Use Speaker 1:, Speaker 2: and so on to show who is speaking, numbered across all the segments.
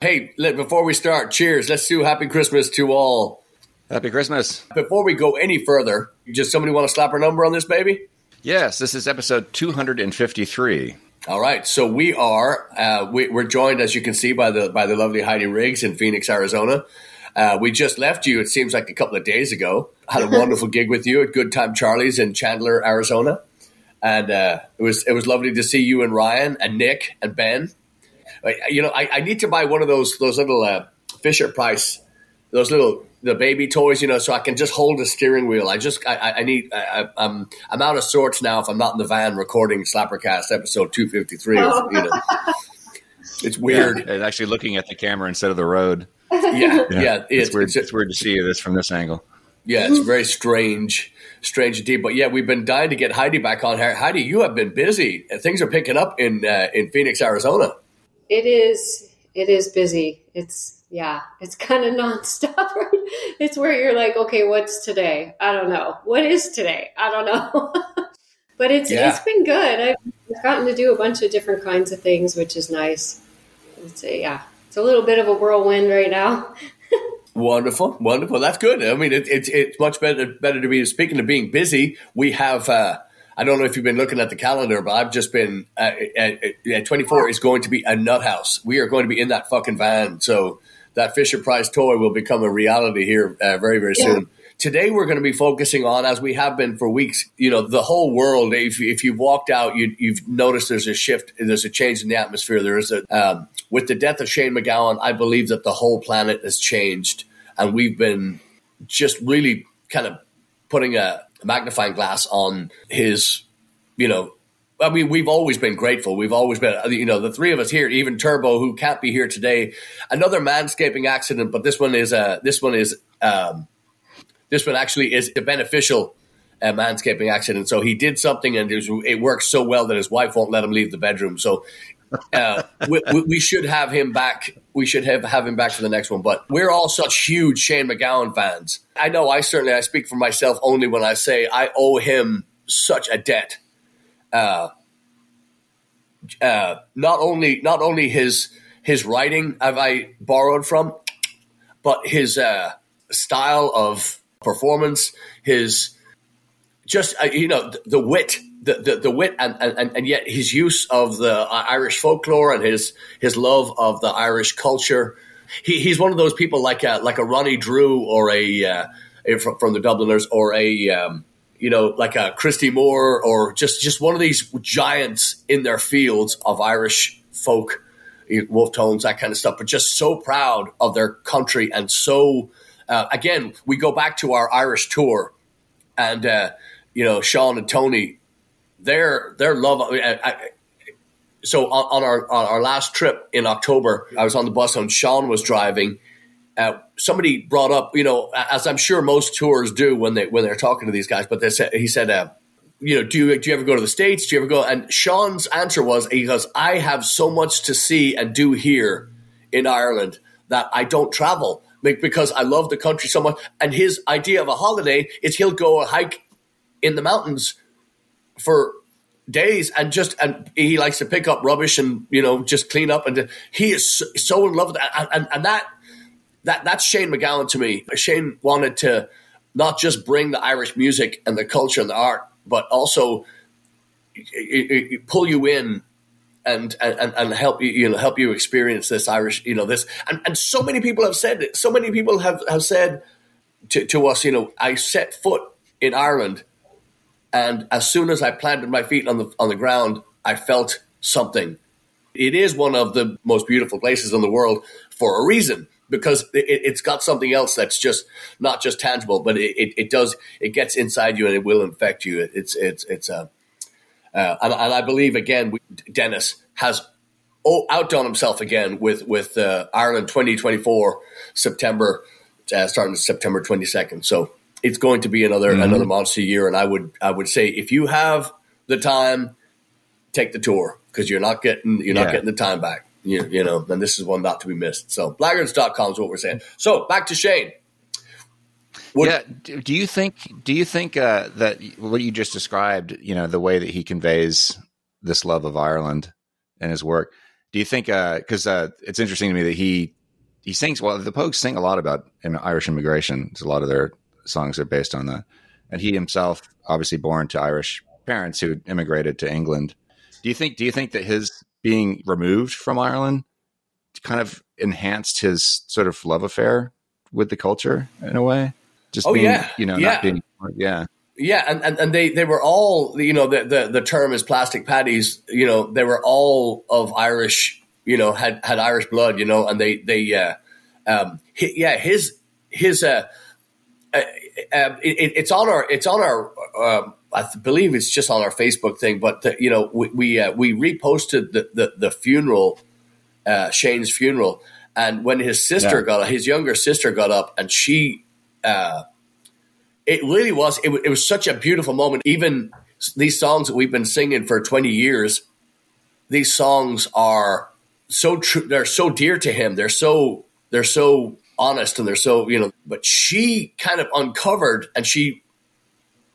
Speaker 1: Hey, let, before we start, cheers. Let's do happy Christmas to all.
Speaker 2: Happy Christmas.
Speaker 1: Before we go any further, just somebody want to slap our number on this baby?
Speaker 2: Yes, this is episode 253.
Speaker 1: All right, so we are uh, we, are joined, as you can see, by the by the lovely Heide Riggs in Phoenix, Arizona. Uh, we just left you. It seems like a couple of days ago. Had a wonderful gig with you at Good Time Charlie's in Chandler, Arizona, and uh, it was it was lovely to see you and Ryan and Nick and Ben you know, I, I need to buy one of those those little uh, Fisher Price, those little the baby toys, you know, so I can just hold the steering wheel. I just I, I need I, am I'm, I'm out of sorts now if I'm not in the van recording Slappercast episode 253. you know, it's weird.
Speaker 2: Yeah, and actually looking at the camera instead of the road.
Speaker 1: Yeah, yeah,
Speaker 2: yeah it's, it's, weird. It's, it's weird to see this from this angle.
Speaker 1: Yeah, it's very strange, strange indeed. But yeah, we've been dying to get Heide back on here. Heide, you have been busy. Things are picking up in uh, in Phoenix, Arizona.
Speaker 3: It is. It is busy. It's yeah. It's kind of nonstop. it's where you're like, okay, what's today? I don't know. What is today? I don't know. but it's yeah. it's been good. I've gotten to do a bunch of different kinds of things, which is nice. It's a, yeah. It's a little bit of a whirlwind right now.
Speaker 1: Wonderful, wonderful. That's good. I mean, it, it's it's much better better to be speaking of being busy. We have uh, I don't know if you've been looking at the calendar, but I've just been uh, at, at 24 is going to be a nut house. We are going to be in that fucking van. So that Fisher Price toy will become a reality here uh, very, very soon. Today we're going to be focusing on, as we have been for weeks, you know, the whole world. If, if you've walked out, you, have noticed there's a shift, there's a change in the atmosphere. There is a um, with the death of Shane MacGowan, I believe that the whole planet has changed, and we've been just really kind of putting a magnifying glass on his, you know, I mean, we've always been grateful. We've always been, you know, the three of us here, even Turbo, who can't be here today. Another manscaping accident, but this one is, uh, this one is, um, this one actually is a beneficial uh, manscaping accident. So he did something and it, was, it works so well that his wife won't let him leave the bedroom. So uh, we, we, should have him back. We should have, have him back for the next one. But we're all such huge Shane MacGowan fans. I know I certainly I speak for myself only when I say I owe him such a debt. Uh, uh, not only not only his his writing have I borrowed from, but his uh, style of performance, his just uh, you know the, the wit the, the, the wit and, and, and yet his use of the Irish folklore and his his love of the Irish culture. He, he's one of those people like a, like a Ronnie Drew or a, uh, from, from, the Dubliners or a um, you know like a Christy Moore or just just one of these giants in their fields of Irish folk, Wolfe Tones that kind of stuff. But just so proud of their country and so uh, again we go back to our Irish tour and. Uh, you know, Sean and Tony their their love. I, I, so on, on, our on our last trip in October, I was on the bus and Sean was driving. Uh, somebody brought up, you know, as I'm sure most tours do when they when they're talking to these guys, but they said he said, uh, you know, do you do you ever go to the states? Do you ever go? And Sean's answer was, he goes, I have so much to see and do here in Ireland that I don't travel because I love the country so much. And his idea of a holiday is he'll go a hike in the mountains for days and just and he likes to pick up rubbish and you know just clean up and he is so, in love with that and, and, that that that's Shane MacGowan to me. Shane wanted to not just bring the Irish music and the culture and the art, but also pull you in and and, and help you you know help you experience this Irish you know this and, and so many people have said it. So many people have have said to, to us you know I set foot in Ireland and as soon as I planted my feet on the on the ground, I felt something. It is one of the most beautiful places in the world for a reason because it, has got something else that's just not just tangible, but it, it, it, does it gets inside you and it will infect you. It's it's it's a uh, and, and, I believe again Dennis has outdone himself again with with uh, Ireland 2024 September uh, starting September 22nd. So it's going to be another mm-hmm. another monster year. And I would I would say if you have the time, take the tour because you're not getting you're yeah. not getting the time back. You, you know, and this is one not to be missed. So Blaggards.com is what we're saying. So back to Shane.
Speaker 2: What, yeah. Do you think? Do you think uh, that what you just described? You know, the way that he conveys this love of Ireland and his work. Do you think? Because uh, uh, it's interesting to me that he he sings. Well, the Pogues sing a lot about Irish immigration. It's a lot of their songs are based on that. And he himself, obviously born to Irish parents who immigrated to England. Do you think? Do you think that his being removed from Ireland kind of enhanced his sort of love affair with the culture in a way?
Speaker 1: Just oh being, yeah,
Speaker 2: you know,
Speaker 1: yeah.
Speaker 2: not being yeah.
Speaker 1: Yeah, and, and, and they, they were all, you know, the, the, the term is plastic Paddies, you know, they were all of Irish, you know, had, had Irish blood, you know, and they, they, uh, um, yeah, his, his, uh, uh, uh it, it's on our, it's on our, uh, I believe it's just on our Facebook thing, but the, you know, we, we, uh, we reposted the, the, the funeral, uh, Shane's funeral. And when his sister yeah. got, his younger sister got up and she, uh, it really was. It, it was such a beautiful moment. Even these songs that we've been singing for 20 years, these songs are so true. They're so dear to him. They're so, they're so honest and they're so, you know, but she kind of uncovered and she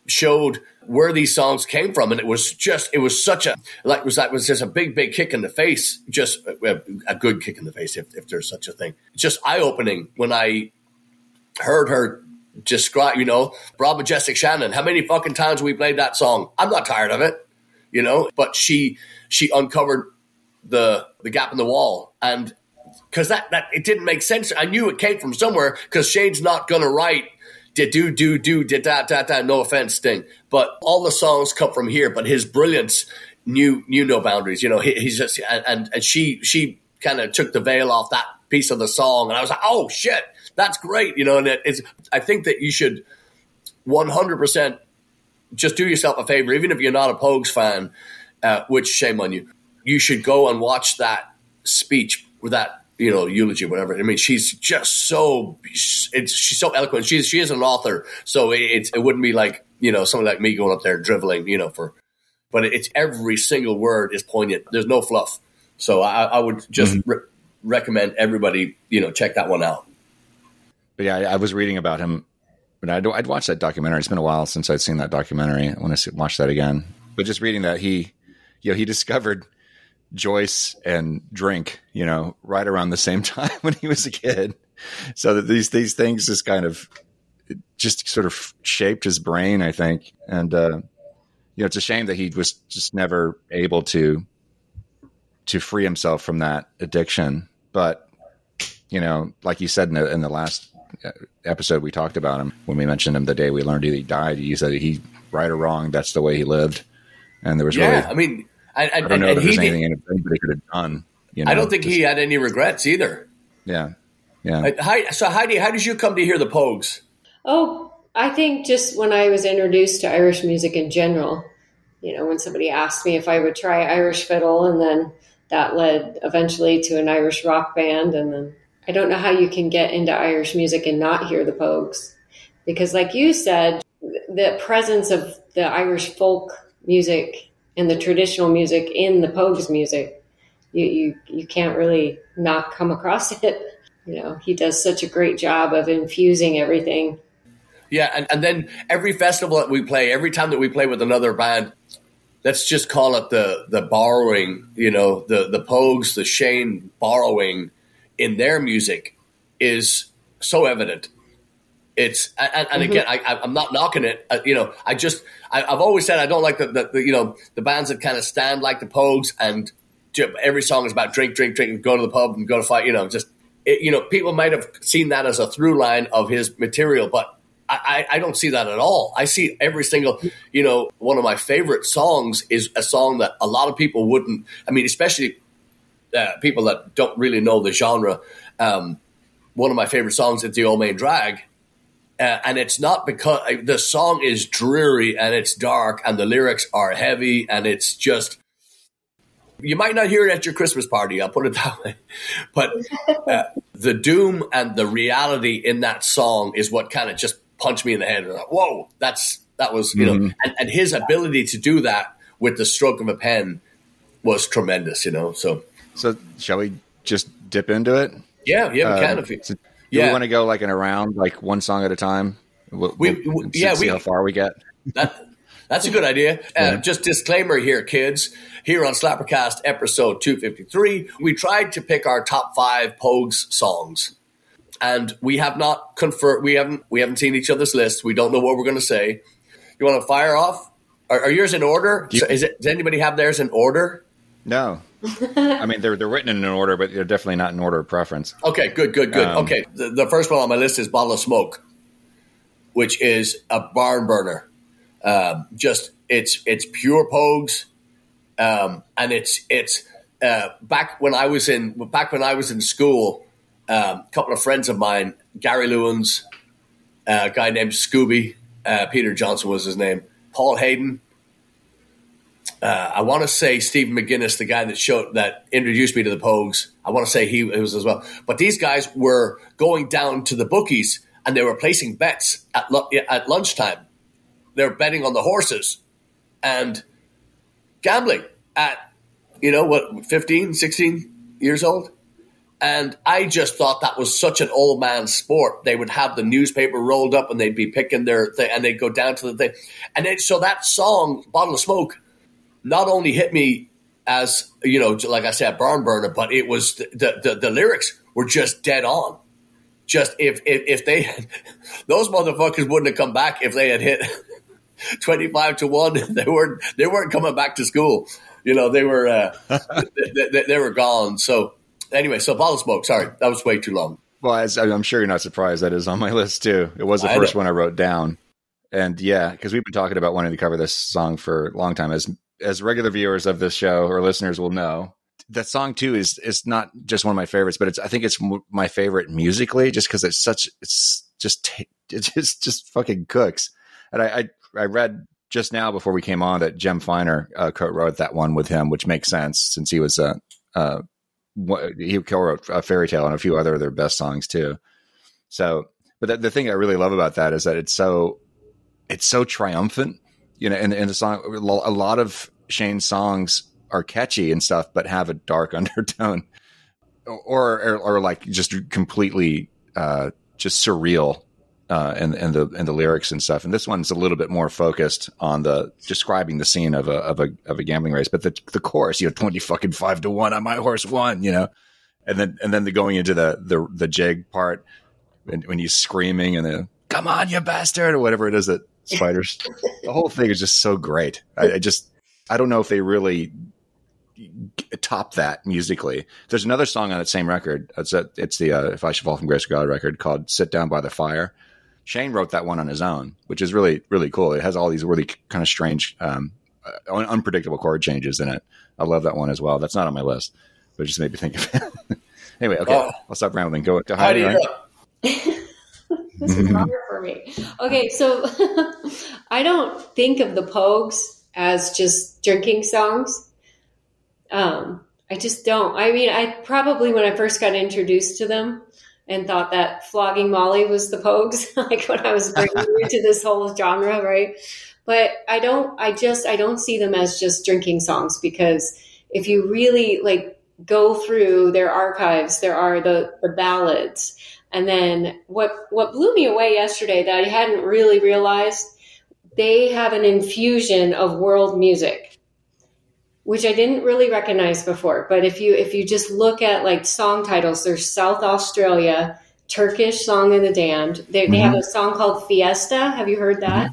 Speaker 1: showed where these songs came from. And it was just, it was such a, like, was that was just a big, big kick in the face, just a, a good kick in the face, if, if there's such a thing. Just eye opening when I heard her describe, you know, Broad Majestic Shannon. How many fucking times we played that song? I'm not tired of it, you know. But she she uncovered the the gap in the wall, and because that that it didn't make sense. I knew it came from somewhere because Shane's not gonna write did do do do did that that that. No offense, thing, but all the songs come from here. But his brilliance knew knew no boundaries. You know, he, he's just and and she she kind of took the veil off that piece of the song, and I was like, oh shit that's great, you know. And it's I think that you should 100 percent just do yourself a favor, even if you're not a Pogues fan, uh, which shame on you. You should go and watch that speech with that you know eulogy, whatever. I mean, she's just so it's she's so eloquent. She's she is an author, so it it wouldn't be like you know someone like me going up there driveling, you know, for. But it's every single word is poignant. There's no fluff. So I, I would just mm-hmm. re- recommend everybody, you know, check that one out
Speaker 2: but yeah, I, I, was reading about him, but I'd, I'd watched that documentary. It's been a while since I'd seen that documentary. I want to watch that again. But just reading that, he, you know, he discovered Joyce and drink, you know, right around the same time when he was a kid. So that these these things just kind of just sort of shaped his brain, I think. And uh, you know, it's a shame that he was just never able to to free himself from that addiction. But you know, like you said in the, in the last episode we talked about him when we mentioned him the day we learned he died. He said he right or wrong, that's the way he lived, and there was
Speaker 1: yeah.
Speaker 2: Really,
Speaker 1: I mean, I, I,
Speaker 2: I don't know if there's anything did, anybody could have done. You know,
Speaker 1: I don't think just, he had any regrets either.
Speaker 2: Yeah, yeah.
Speaker 1: Uh, Hi, so Heide, how did you come to hear the Pogues?
Speaker 3: Oh, I think just when I was introduced to Irish music in general, you know, when somebody asked me if I would try Irish fiddle, and then that led eventually to an Irish rock band, and then I don't know how you can get into Irish music and not hear the Pogues. Because, like you said, the presence of the Irish folk music and the traditional music in the Pogues music, you, you, you can't really not come across it. You know, he does such a great job of infusing everything.
Speaker 1: Yeah, and, and then every festival that we play, every time that we play with another band, let's just call it the the borrowing, you know, the the Pogues, the Shane borrowing in their music is so evident. It's and, and mm-hmm. again, I, am not knocking it. Uh, you know, I just I, have always said I don't like the, the, the, you know the bands that kind of stand like the Pogues and every song is about drink, drink, drink, and go to the pub and go to fight. You know, just it, you know, people might have seen that as a through line of his material, but I, I, don't see that at all. I see every single, you know, one of my favorite songs is a song that a lot of people wouldn't. I mean, especially uh, people that don't really know the genre, um, one of my favorite songs is the Old Main Drag. Uh, and it's not because uh, the song is dreary and it's dark and the lyrics are heavy and it's just you might not hear it at your Christmas party. I'll put it that way. But uh, the doom and the reality in that song is what kind of just punched me in the head. Like, Whoa, that's that was you mm-hmm. know, and, and his ability to do that with the stroke of a pen was tremendous. You know, so
Speaker 2: so shall we just dip into it?
Speaker 1: Yeah, yeah, we can. Uh, if you,
Speaker 2: so yeah. we want to go like in around, like one song at a time? We'll, we, we'll yeah, see we, how far we get.
Speaker 1: That That's a good idea. Uh, just disclaimer here, kids. Here on Slappercast episode 253, we tried to pick our top five Pogues songs. And we have not confirmed, we haven't, we haven't seen each other's lists. We don't know what we're going to say. You want to fire off? Are, are yours in order?
Speaker 2: You-
Speaker 1: So is it, does anybody have theirs in order?
Speaker 2: No, I mean they're they're written in an order, but they're definitely not in order of preference.
Speaker 1: Okay, good, good, good.
Speaker 2: Um,
Speaker 1: okay, the, the first one on my list is Bottle of Smoke, which is a barn burner. Um, just it's it's pure Pogues, um, and it's it's uh, back when I was in back when I was in school. um, A couple of friends of mine, Gary Lewins, uh, a guy named Scooby, uh, Peter Johnson was his name, Paul Hayden. Uh, I want to say Stephen McGinnis, the guy that showed that introduced me to the Pogues. I want to say he was as well. But these guys were going down to the bookies and they were placing bets at at lunchtime. They're betting on the horses and gambling at you know what 15 16 years old and i just thought that was such an old man sport they would have the newspaper rolled up and they'd be picking their thing and they'd go down to the thing and then so that song bottle of smoke not only hit me as you know like i said barn burner but it was the the, the, the lyrics were just dead on just if if, if they those motherfuckers wouldn't have come back if they had hit 25 to 1 they weren't they weren't coming back to school you know they were uh, they, they, they were gone so anyway so bottle smoke sorry that was way too long
Speaker 2: Well, I'm sure you're not surprised that is on my list too. It was the
Speaker 1: I
Speaker 2: first
Speaker 1: know.
Speaker 2: one I wrote down, and yeah, because we've been talking about wanting to cover this song for a long time. As as regular viewers of this show or listeners will know, that song too is is not just one of my favorites, but it's I think it's my favorite musically, just because it's such it's just it just just fucking cooks. And I I, I read just now before we came on that Jem Finer uh, co-wrote that one with him, which makes sense since he was uh, uh, he co-wrote a fairy tale and a few other of their best songs too. So, but the, the thing I really love about that is that it's so it's so triumphant, you know. And in the song, a lot of Shane's songs are catchy and stuff, but have a dark undertone, or or, or like just completely uh, just surreal. Uh, and and the and the lyrics and stuff, and this one's a little bit more focused on the describing the scene of a of a of a gambling race. But the the chorus, you know, twenty fucking five to one on my horse won, you know, and then and then the going into the the the jig part and when he's screaming and then come on you bastard or whatever it is that spiders the whole thing is just so great I, I just i don't know if they really top that musically. There's another song on that same record. It's a, it's the uh, if i should fall from grace of god record called sit down by the fire. Shane wrote that one on his own which is really really cool. It has all these really kind of strange um, uh, un- unpredictable chord changes in it. I love that one as well. That's not on my list but it just made me think of it. Anyway okay.
Speaker 1: Oh.
Speaker 2: i'll stop rambling. Go to
Speaker 1: Heide,
Speaker 2: right?
Speaker 3: this is hard for me. Okay, so I don't think of the Pogues as just drinking songs. Um, I just don't. I mean, I probably when I first got introduced to them and thought that flogging Molly was the Pogues, like when I was bringing you to this whole genre, right? But I don't. I just I don't see them as just drinking songs because if you really like go through their archives, there are the the ballads. And then what what blew me away yesterday that I hadn't really realized, they have an infusion of world music, which I didn't really recognize before. But if you if you just look at like song titles, there's South Australia, Turkish Song of the Damned. They, they have a song called Fiesta. Have you heard that?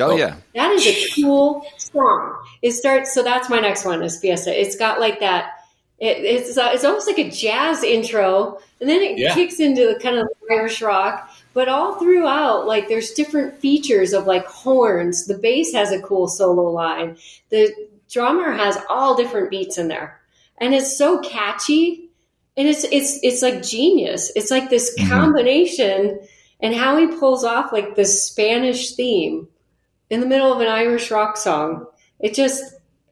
Speaker 2: oh yeah
Speaker 3: That is a cool song. It starts. So that's my next one is Fiesta. It's got like that. It, it's uh, it's almost like a jazz intro, and then it
Speaker 1: Yeah.
Speaker 3: kicks into the kind of Irish rock. But all throughout, like there's different features of like horns. The bass has a cool solo line. The drummer has all different beats in there, and it's so catchy. And it's it's it's like genius. It's like this
Speaker 2: Mhm.
Speaker 3: combination, and how he pulls off like this Spanish theme in the middle of an Irish rock song. It just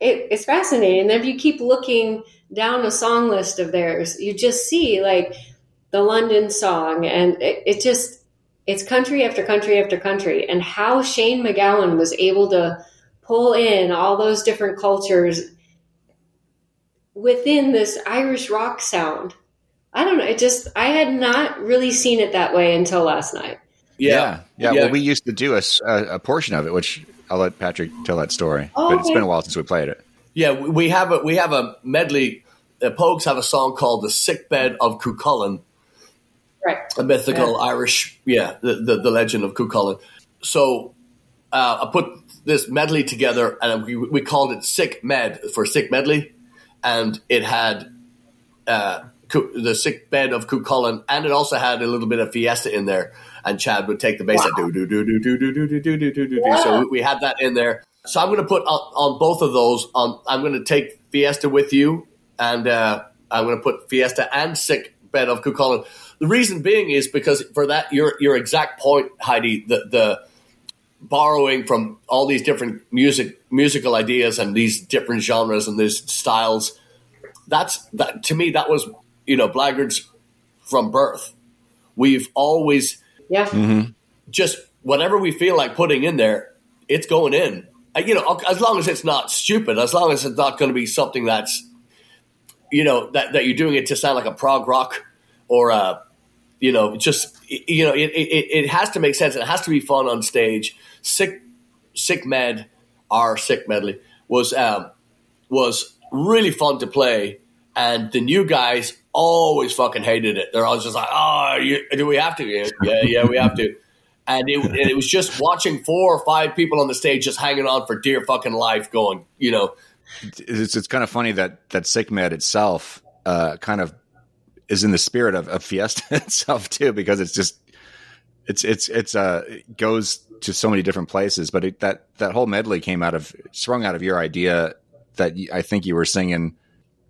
Speaker 3: it, it's fascinating. And if you keep looking down a song list of theirs, you just see like the London song, and it, it just it's country after country after country, and how Shane MacGowan was able to pull in all those different cultures within this Irish rock sound. I don't know. It just I had not really seen it that way until last night.
Speaker 2: Yeah, yeah.
Speaker 1: Yeah.
Speaker 2: Well, we used to do a portion of it, which I'll let Patrick tell that story.
Speaker 3: Oh,
Speaker 2: but it's
Speaker 3: okay.
Speaker 2: been a while since we played it.
Speaker 1: Yeah, we- we have a we have a medley. The Pogues have a song called "The Sick Bed of Cuchulainn,"
Speaker 3: Right.
Speaker 1: a mythical
Speaker 3: Yeah.
Speaker 1: Irish, yeah, the, the the legend of Cuchulainn. So uh, I put this medley together, and we, we called it "Sick Med" for "Sick Medley," and it had uh, the "Sick Bed of Cuchulainn," and it also had a little bit of Fiesta in there. And Chad would take the bass and do do do do do do do do do do do do. So we, we had that in there. So I'm going to put on, on both of those. On I'm going to take Fiesta with you, and uh, I'm going to put Fiesta and Sick Bed of Cuchulainn. The reason being is because for that your your exact point, Heide, the the borrowing from all these different music musical ideas and these different genres and these styles. That's that to me. That was you know Blaggards from birth. We've always
Speaker 3: Yeah. Mm-hmm.
Speaker 1: just whatever we feel like putting in there, it's going in. You know, as long as it's not stupid, as long as it's not going to be something that's, you know, that, that you're doing it to sound like a prog rock or a, you know, just you know, it, it, it has to make sense. It has to be fun on stage. Sick, sick med, our sick medley was um, was really fun to play, and the new guys always fucking hated it. They're always just like, "Oh, you, do we have to? Yeah, yeah, we have to." And it, and it was just watching four or five people on the stage just hanging on for dear fucking life, going, you know,
Speaker 2: It's, it's kind of funny that that Sick Med itself uh, kind of is in the spirit of, of Fiesta itself too, because it's just it's it's it's uh it goes to so many different places. But it, that that whole medley came out of sprung out of your idea that I think you were singing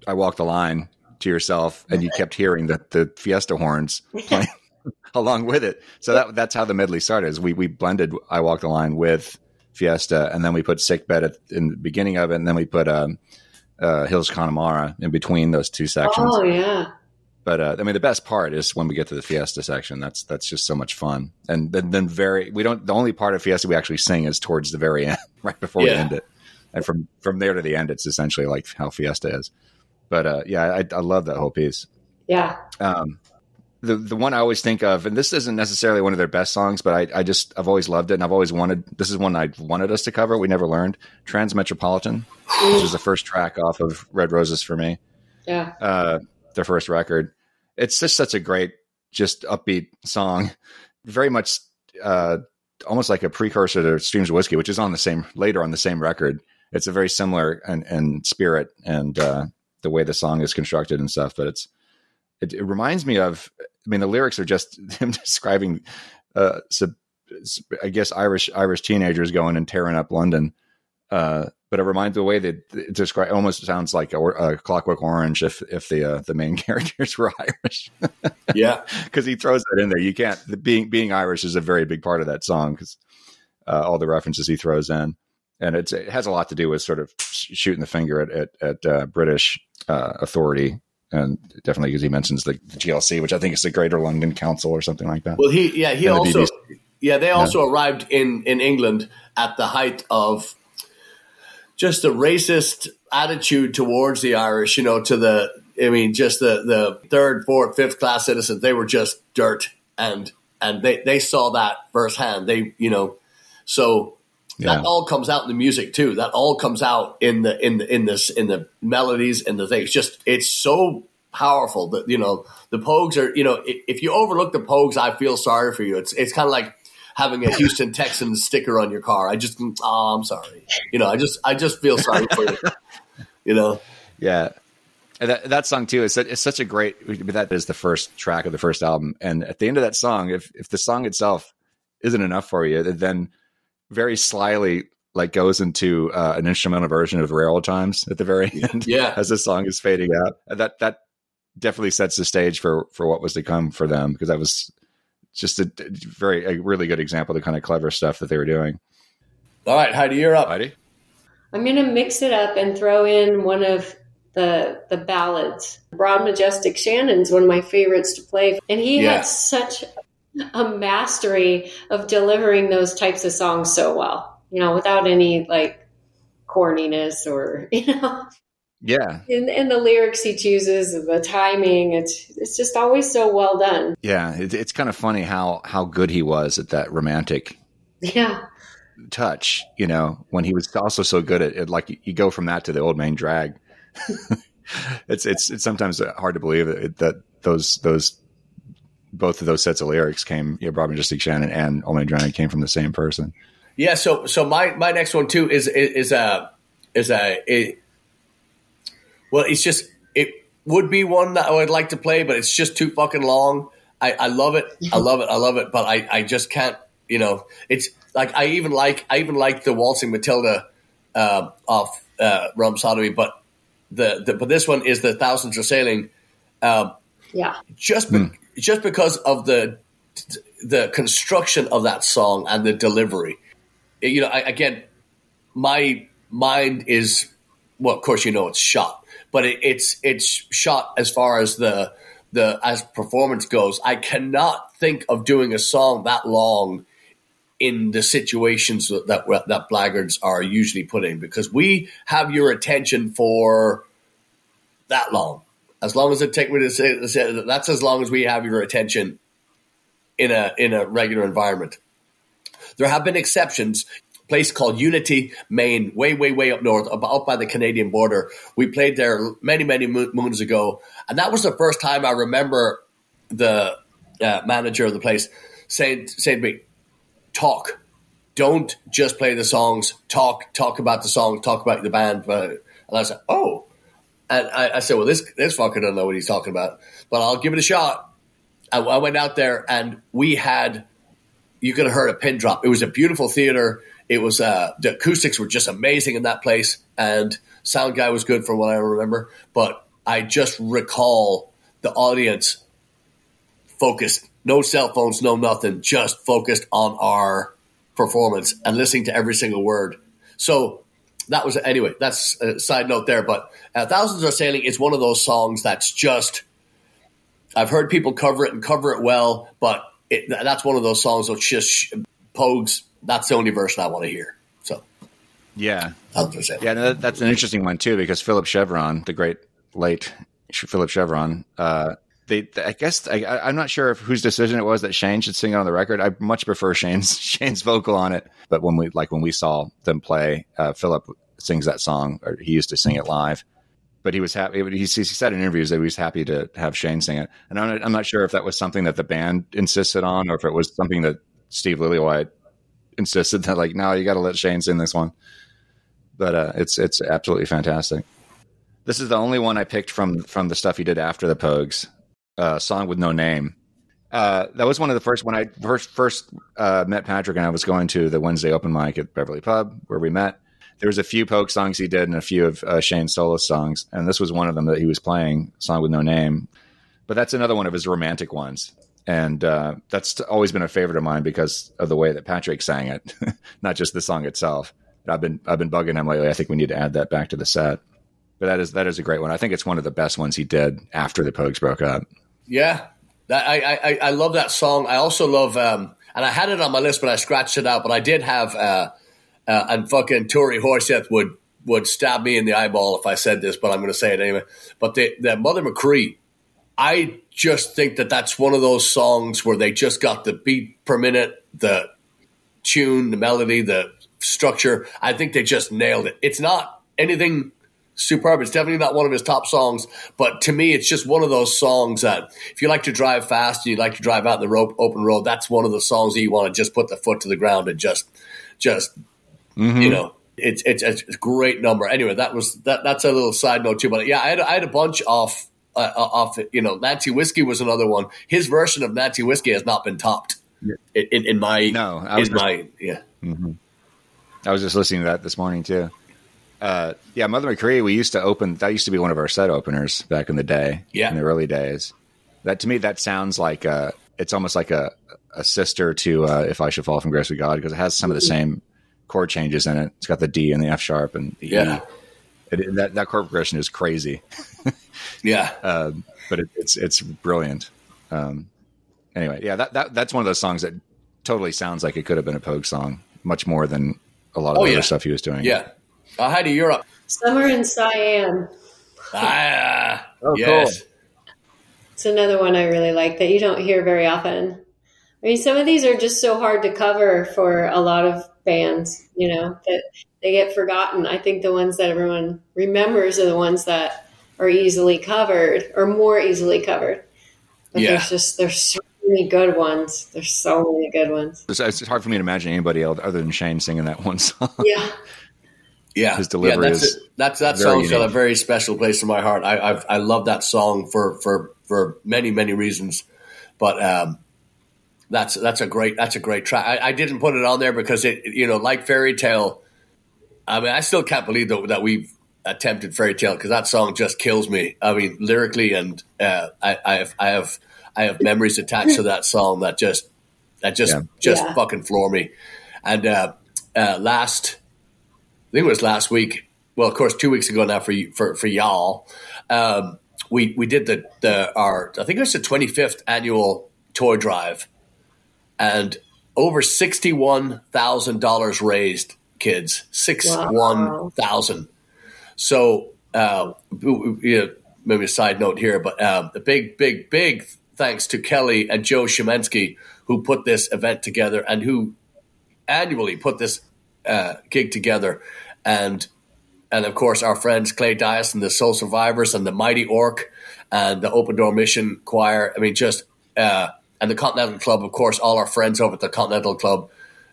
Speaker 2: "I Walk the Line" to yourself, and you kept hearing the the Fiesta horns playing along with it. So that that's how the medley started. Is we we blended "I Walk the Line" with Fiesta, and then we put "Sick Bed" at, in the beginning of it, and then we put um, uh, "Hills Connemara" in between those two sections.
Speaker 3: Oh yeah.
Speaker 2: But uh, I mean, the best part is when we get to the Fiesta section. That's that's just so much fun. And then, then very we don't. The only part of Fiesta we actually sing is towards the very end, right before we end it. And from from there to the end, it's essentially like how Fiesta is. But uh, yeah, I, I love that whole piece.
Speaker 3: Yeah.
Speaker 2: Um, the the one I always think of, and this isn't necessarily one of their best songs, but I, I just I've always loved it, and I've always wanted. This is one I wanted us to cover. We never learned Transmetropolitan, which is the first track off of Red Roses for me
Speaker 3: Yeah.
Speaker 2: uh, their first record. It's just such a great, just upbeat song. Very much, uh, almost like a precursor to Streams of Whiskey, which is on the same later on the same record. It's a very similar and and spirit and uh, the way the song is constructed and stuff. But it's it, it reminds me of. I mean, the lyrics are just him describing, uh, sub, I guess Irish Irish teenagers going and tearing up London. Uh, but it reminds the way that it describe almost sounds like a, a Clockwork Orange if if the uh, the main characters were Irish
Speaker 1: yeah,
Speaker 2: because he throws that in there. You can't the, being being Irish is a very big part of that song because uh, all the references he throws in, and it's, it has a lot to do with sort of shooting the finger at at, at uh, British uh, authority, and definitely because he mentions the, the GLC, which I think is the Greater London Council or something like that.
Speaker 1: Well, he yeah he also
Speaker 2: BBC.
Speaker 1: yeah they also arrived in in England at the height of just the racist attitude towards the Irish. You know, to the I mean, just the the third, fourth, fifth class citizens. They were just dirt, and and they they saw that firsthand. They you know, so.
Speaker 2: Yeah.
Speaker 1: That all comes out in the music too. That all comes out in the in the in this in the melodies and the things. Just it's so powerful that you know the Pogues are. You know, if, if you overlook the Pogues, I feel sorry for you. It's it's kind of like having a Houston Texans sticker on your car. I just oh, I'm sorry. You know, I just I just feel sorry for you. You know,
Speaker 2: Yeah. And that, that song too is such, it's such a great that is the first track of the first album and at the end of that song if if the song itself isn't enough for you then very slyly like goes into uh, an instrumental version of railroad times at the very end
Speaker 1: yeah,
Speaker 2: as the song is fading out And that that definitely sets the stage for for what was to come for them because that was just a very a really good example of the kind of clever stuff that they were doing
Speaker 1: All right, Heide, you're up.
Speaker 2: Heide?
Speaker 3: I'm gonna mix it up and throw in one of the the ballads. Broad Majestic Shannon's one of my favorites to play, and he
Speaker 1: Yeah.
Speaker 3: had such a mastery of delivering those types of songs so well. You know, without any like corniness or you know,
Speaker 2: yeah
Speaker 3: in, in the lyrics he chooses, the timing. It's it's just always so well done.
Speaker 2: yeah it, it's kind of funny how how good he was at that romantic
Speaker 3: Yeah,
Speaker 2: touch, you know, when he was also so good at it. Like you go from that to the old main drag. it's it's it's sometimes uh, hard to believe that, that those those both of those sets of lyrics came, you know, Broad Majestic Shannon and Old Main Drag came from the same person.
Speaker 1: Yeah. So so my my next one too is is a is a it, well, it's just it would be one that I would like to play, but it's just too fucking long. I, I love it. I love it. I love it. But I, I just can't, you know, it's like, I even like, I even like the Waltzing Matilda, uh, off, uh, Rum Sodomy, but the, the, but this one is the Thousands Are Sailing. Um,
Speaker 3: yeah.
Speaker 1: Just, be, mm. just because of the, the construction of that song and the delivery, you know, I, again, my mind is, well, of course, you know, it's shot, but it, it's, it's shot as far as the, the as performance goes. I cannot think of doing a song that long in the situations that that Blaggards are usually put in because we have your attention for that long. As long as it take me to say, say that's as long as we have your attention in a in a regular environment. There have been exceptions place called Unity, Maine, way, way, way up north, up by the Canadian border. We played there many, many moons ago. And that was the first time I remember the uh, manager of the place saying, saying to me, talk. Don't just play the songs. Talk, talk about the song, talk about the band. And I said, oh. And I, I said, well, this, this fucker doesn't know what he's talking about, but I'll give it a shot. I, I went out there and we had, you could have heard a pin drop. It was a beautiful theater it was uh, the acoustics were just amazing in that place, and sound guy was good from what I remember. But I just recall the audience focused, no cell phones, no nothing, just focused on our performance and listening to every single word. So that was anyway. That's a side note there, but uh, "Thousands Are Sailing" is one of those songs that's just. I've heard people cover it and cover it well, but it, that's one of those songs that just Pogues that's the only version I want to hear. So,
Speaker 2: yeah, yeah, no, that's an interesting one too because Philip Chevron, the great late Philip Chevron, uh, they, I guess I, am not sure if whose decision it was that Shane should sing it on the record. I much prefer Shane's Shane's vocal on it. But when we like when we saw them play, uh, Philip sings that song, or he used to sing it live. But he was happy. He, he said in interviews that he was happy to have Shane sing it. And I'm not, I'm not sure if that was something that the band insisted on, or if it was something that Steve Lillywhite insisted that like, no, you got to let Shane sing this one. But uh, it's it's absolutely fantastic. This is the only one I picked from from the stuff he did after the Pogues. Uh, song with no name. Uh, that was one of the first when I first first uh, met Patrick and I was going to the Wednesday open mic at Beverly Pub where we met. There was a few Pogue songs he did and a few of uh, Shane's solo songs, and this was one of them that he was playing, "Song with No Name." But that's another one of his romantic ones and uh, that's always been a favorite of mine because of the way that Patrick sang it, not just the song itself. I've been I've been bugging him lately. I think we need to add that back to the set. But that is that is a great one. I think it's one of the best ones he did after the Pogues broke up.
Speaker 1: Yeah, that, I, I I love that song. I also love, um, and I had it on my list, but I scratched it out. But I did have, uh, uh, and fucking Tory Horseth would would stab me in the eyeball if I said this, but I'm going to say it anyway. But the the Mother Mo Chroi I just think that that's one of those songs where they just got the beat per minute, the tune, the melody, the structure. I think they just nailed it. It's not anything superb. It's definitely not one of his top songs, but to me, it's just one of those songs that if you like to drive fast and you like to drive out the rope, open road, that's one of the songs that you want to just put the foot to the ground and just, just, mm-hmm. you know, it's, it's, it's a great number. Anyway, that was, that, that's a little side note too, but yeah, I had, I had a bunch of uh, uh, off it you know Nancy Whiskey was another one. His version of Nancy Whiskey has not been topped in, in, my
Speaker 2: no. I was
Speaker 1: in just, my yeah.
Speaker 2: Mm-hmm. I was just listening to that this morning too. Uh, yeah, Mother Mo Chroi. We used to open. That used to be one of our set openers back in the day.
Speaker 1: Yeah,
Speaker 2: in the early days. That to me, that sounds like a. It's almost like a a sister to uh, "If I Should Fall from Grace with God" because it has some of the same chord changes in it. It's got the D and the F sharp and the
Speaker 1: yeah. E.
Speaker 2: It, that that chord progression is crazy.
Speaker 1: yeah,
Speaker 2: um, but it, it's it's brilliant. Um, anyway, yeah, that, that that's one of those songs that totally sounds like it could have been a Pogue song, much more than a lot of oh, other yeah. stuff he was doing.
Speaker 1: Yeah, uh, Heide, you're up.
Speaker 3: Summer in Siam.
Speaker 1: Ah,
Speaker 2: oh, yes. Cool.
Speaker 3: It's another one I really like that you don't hear very often. I mean, some of these are just so hard to cover for a lot of bands, you know, that they get forgotten. I think the ones that everyone remembers are the ones that are easily covered or more easily covered. But
Speaker 1: Yeah.
Speaker 3: there's just there's so many good ones. There's so many good ones.
Speaker 2: It's, it's hard for me to imagine anybody else other than Shane singing that one song.
Speaker 3: Yeah.
Speaker 1: Yeah,
Speaker 2: His delivery
Speaker 1: yeah, that's
Speaker 2: is
Speaker 1: it. that's that song's got a very special place in my heart. I I've, I love that song for for for many many reasons, but um, that's that's a great that's a great track. I, I didn't put it on there because it you know like Fairy Tale. I mean, I still can't believe that, that we've attempted Fairy Tale because that song just kills me. I mean, lyrically, and uh, I, I have I have I have memories attached to that song that just that just
Speaker 2: Yeah.
Speaker 1: just
Speaker 3: Yeah.
Speaker 1: fucking floor me. And uh, uh, last I think it was last week. Well, of course, two weeks ago now for for for y'all, um, we we did the the our I think it was the twenty fifth annual toy drive, and over sixty one thousand dollars raised. Kids, six one thousand. So, uh, maybe a side note here, but um, a big, big, big thanks to Kelly and Joe Shemensky who put this event together and who annually put this uh, gig together, and and of course our friends Clay Dias and the Soul Survivors and the Mighty Orq and the Open Door Mission Choir. I mean, just uh, and the Continental Club, of course, all our friends over at the Continental Club.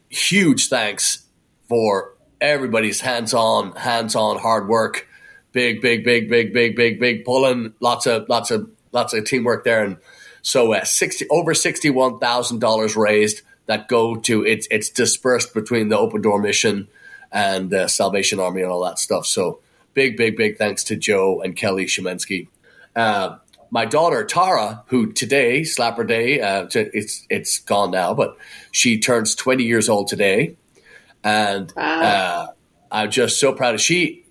Speaker 1: Huge thanks for everybody's hands-on, hands-on hard work. Big, big, big, big, big, big, big pulling. Lots of, lots of, lots of teamwork there, and so uh, sixty over sixty-one thousand dollars raised that go to it's it's dispersed between the Open Door Mission and the Salvation Army and all that stuff. So big, big, big thanks to Joe and Kelly Shemensky. Uh, my daughter Tara, who today Slapper Day, uh, it's it's gone now, but she turns twenty years old today, and
Speaker 3: Wow.
Speaker 1: uh, I'm just so proud of she.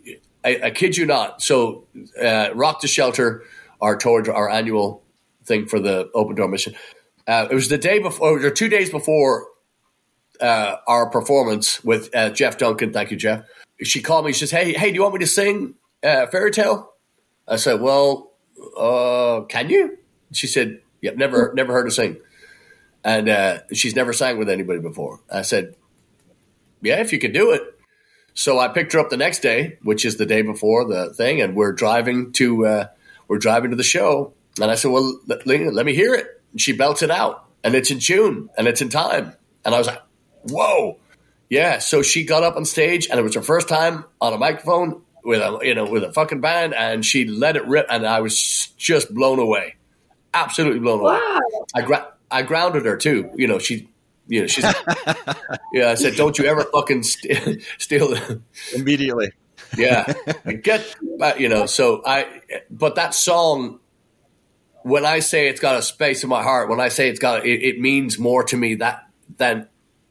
Speaker 1: I, I kid you not. So, uh, Rock the Shelter, our tour, our annual thing for the Open Door Mission. Uh, it was the day before, or two days before uh, our performance with uh, Jeff Duncan. Thank you, Jeff. She called me. She says, "Hey, hey, do you want me to sing uh, Fairy Tale?" I said, "Well, uh, can you?" She said, "Yep, never, never heard her sing." And uh, she's never sang with anybody before. I said, "Yeah, if you could do it." So I picked her up the next day, which is the day before the thing, and we're driving to uh, we're driving to the show. And I said, "Well, let, let me hear it." And she belts it out, and it's in June, and it's in time. And I was like, "Whoa, yeah!" So she got up on stage, and it was her first time on a microphone with a you know with a fucking band, and she let it rip, and I was just blown away, absolutely blown away.
Speaker 3: Wow.
Speaker 1: I gra- I grounded her too. You know, she, you know, she's. yeah, I said, "Don't you ever fucking st- steal." The-
Speaker 2: Immediately.
Speaker 1: yeah, get, but, you know. So I, but that song, when I say it's got a space in my heart, when I say it's got, it, it means more to me that than,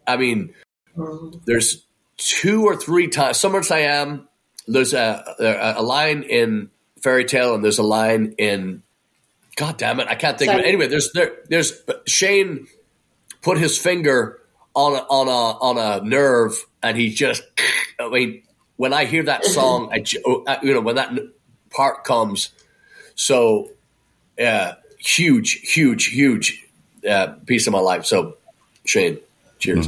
Speaker 1: I mean, mm-hmm. there's two or three times. Summer in Siam. There's a, a a line in Fairy Tale, and there's a line in. God damn it! I can't think of it. Anyway, there's there, there's Shane put his finger on a, on a on a nerve, and he just. I mean, when I hear that song, I uh, you know when that part comes, so uh, huge, huge, huge uh, piece of my life. So, Shane, cheers.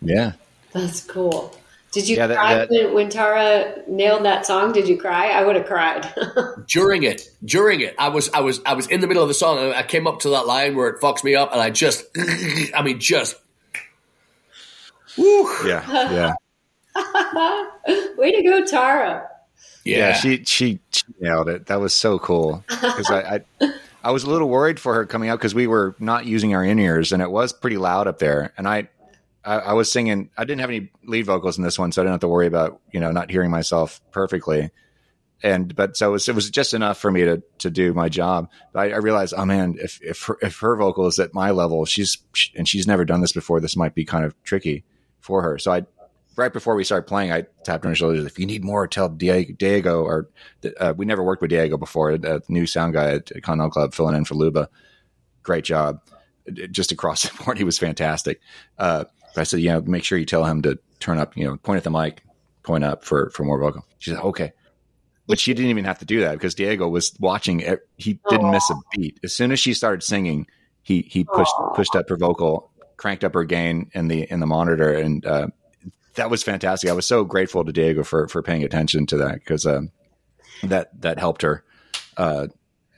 Speaker 2: Yeah.
Speaker 3: That's cool. Did you
Speaker 2: Yeah,
Speaker 3: cry
Speaker 2: that-
Speaker 3: when, when Tara nailed that song? Did you cry? I would have cried.
Speaker 1: during it, during it, I was, I was, I was in the middle of the song. And I came up to that line where it fucks me up, and I just, I mean, just, woo,
Speaker 2: Yeah. Yeah.
Speaker 3: Way to go, Tara.
Speaker 1: yeah,
Speaker 2: Yeah, she, she she nailed it. That was so cool because I, I I was a little worried for her coming out because we were not using our in ears and it was pretty loud up there. And I, I I was singing. I didn't have any lead vocals in this one, so I didn't have to worry about you know not hearing myself perfectly. And but so it was, it was just enough for me to to do my job. But I, I realized, oh man, if if her, if her vocal is at my level, she's and she's never done this before. This might be kind of tricky for her. So I right before we started playing, I tapped on the shoulder. If you need more, tell Diego, Diego or uh, we never worked with Diego before. A new sound guy at Continental Club, filling in for Luba. Great job. Just across the board, he was fantastic. Uh, I said, you know, make sure you tell him to turn up. You know, point at the mic, point up for for more vocal. She said, okay. But she didn't even have to do that because Diego was watching. e- He didn't miss a beat. As soon as she started singing, he he pushed pushed up her vocal, cranked up her gain in the in the monitor, and uh, that was fantastic. I was so grateful to Diego for for paying attention to that because um, that that helped her. Uh,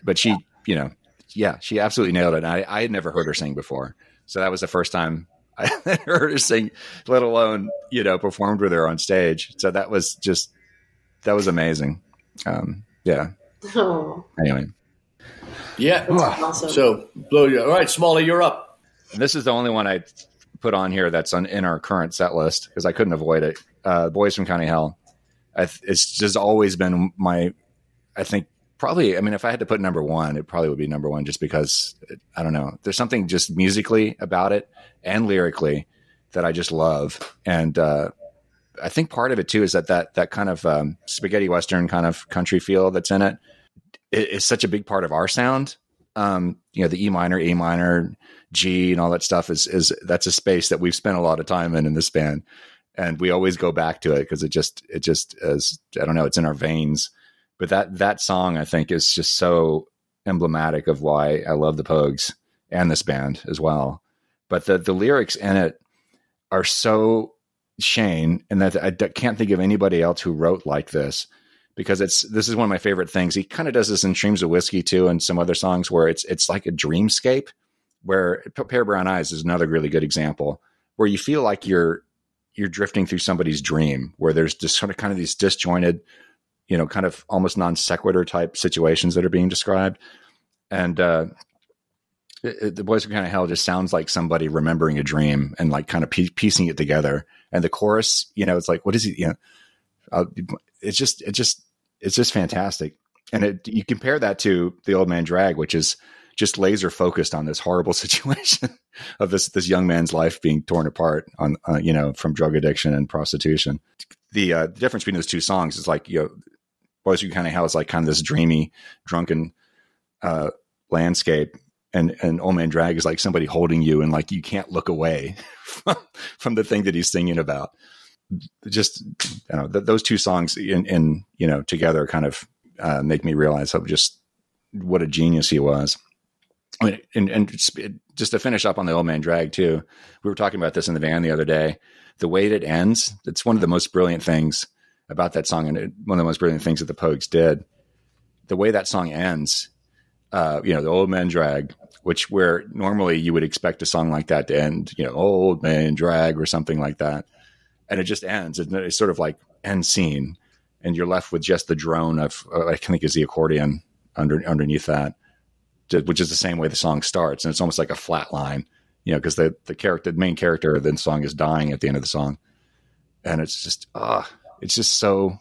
Speaker 2: but she, you know, yeah, she absolutely nailed it. I I had never heard her sing before, so that was the first time I heard her sing, let alone you know performed with her on stage. So that was just that was amazing. Um, yeah.
Speaker 3: Oh.
Speaker 2: Anyway.
Speaker 1: Yeah.
Speaker 3: awesome.
Speaker 1: So blow you. All right, Smalley, you're up.
Speaker 2: This is the only one I put on here that's on, in our current set list because I couldn't avoid it. Uh, Boys from County Hell. I, it's just always been my. I think probably. I mean, if I had to put number one, it probably would be number one just because I don't know. There's something just musically about it and lyrically that I just love, and uh, I think part of it too is that that that kind of um, spaghetti western kind of country feel that's in it is such a big part of our sound. Um, you know, the E minor, A minor, G, and all that stuff is is that's a space that we've spent a lot of time in in this band, and we always go back to it because it just it just is I don't know it's in our veins. But that that song I think is just so emblematic of why I love the Pogues and this band as well. But the the lyrics in it are so Shane, and that I can't think of anybody else who wrote like this because it's this is one of my favorite things. He kind of does this in Streams of Whiskey too, and some other songs where it's it's like a dreamscape. Where Pair Brown Eyes is another really good example where you feel like you're you're drifting through somebody's dream, where there's just sort of kind of these disjointed, you know, kind of almost non sequitur type situations that are being described, and uh, it, it, the boys from County Hell just sounds like somebody remembering a dream and like kind of piecing it together. And the chorus, you know, it's like, what is he? You know, uh, it's just, it just, it's just fantastic. And it, you compare that to the Old Main Drag, which is just laser focused on this horrible situation of this this young man's life being torn apart on, uh, you know, from drug addiction and prostitution. The, uh, the difference between those two songs is like, you know, County Hell is like kind of this dreamy, drunken uh, landscape and and Old Main Drag is like somebody holding you and like you can't look away from, from the thing that he's singing about. Just you know th- those two songs in, in you know together kind of uh, make me realize how just what a genius he was. I mean, and, and just to finish up on the Old Main Drag too we were talking about this in the van the other day. The way it ends it's one of the most brilliant things about that song and one of the most brilliant things that the pogues did the way that song ends uh, you know, the Old Main Drag, which where normally you would expect a song like that to end, you know, Old Main Drag or something like that. And it just ends. It's sort of like end scene. And you're left with just the drone of, uh, I think is the accordion under, underneath that, which is the same way the song starts. And it's almost like a flat line, you know, because the, the character, the main character of the song is dying at the end of the song. And it's just, ah, uh, it's just so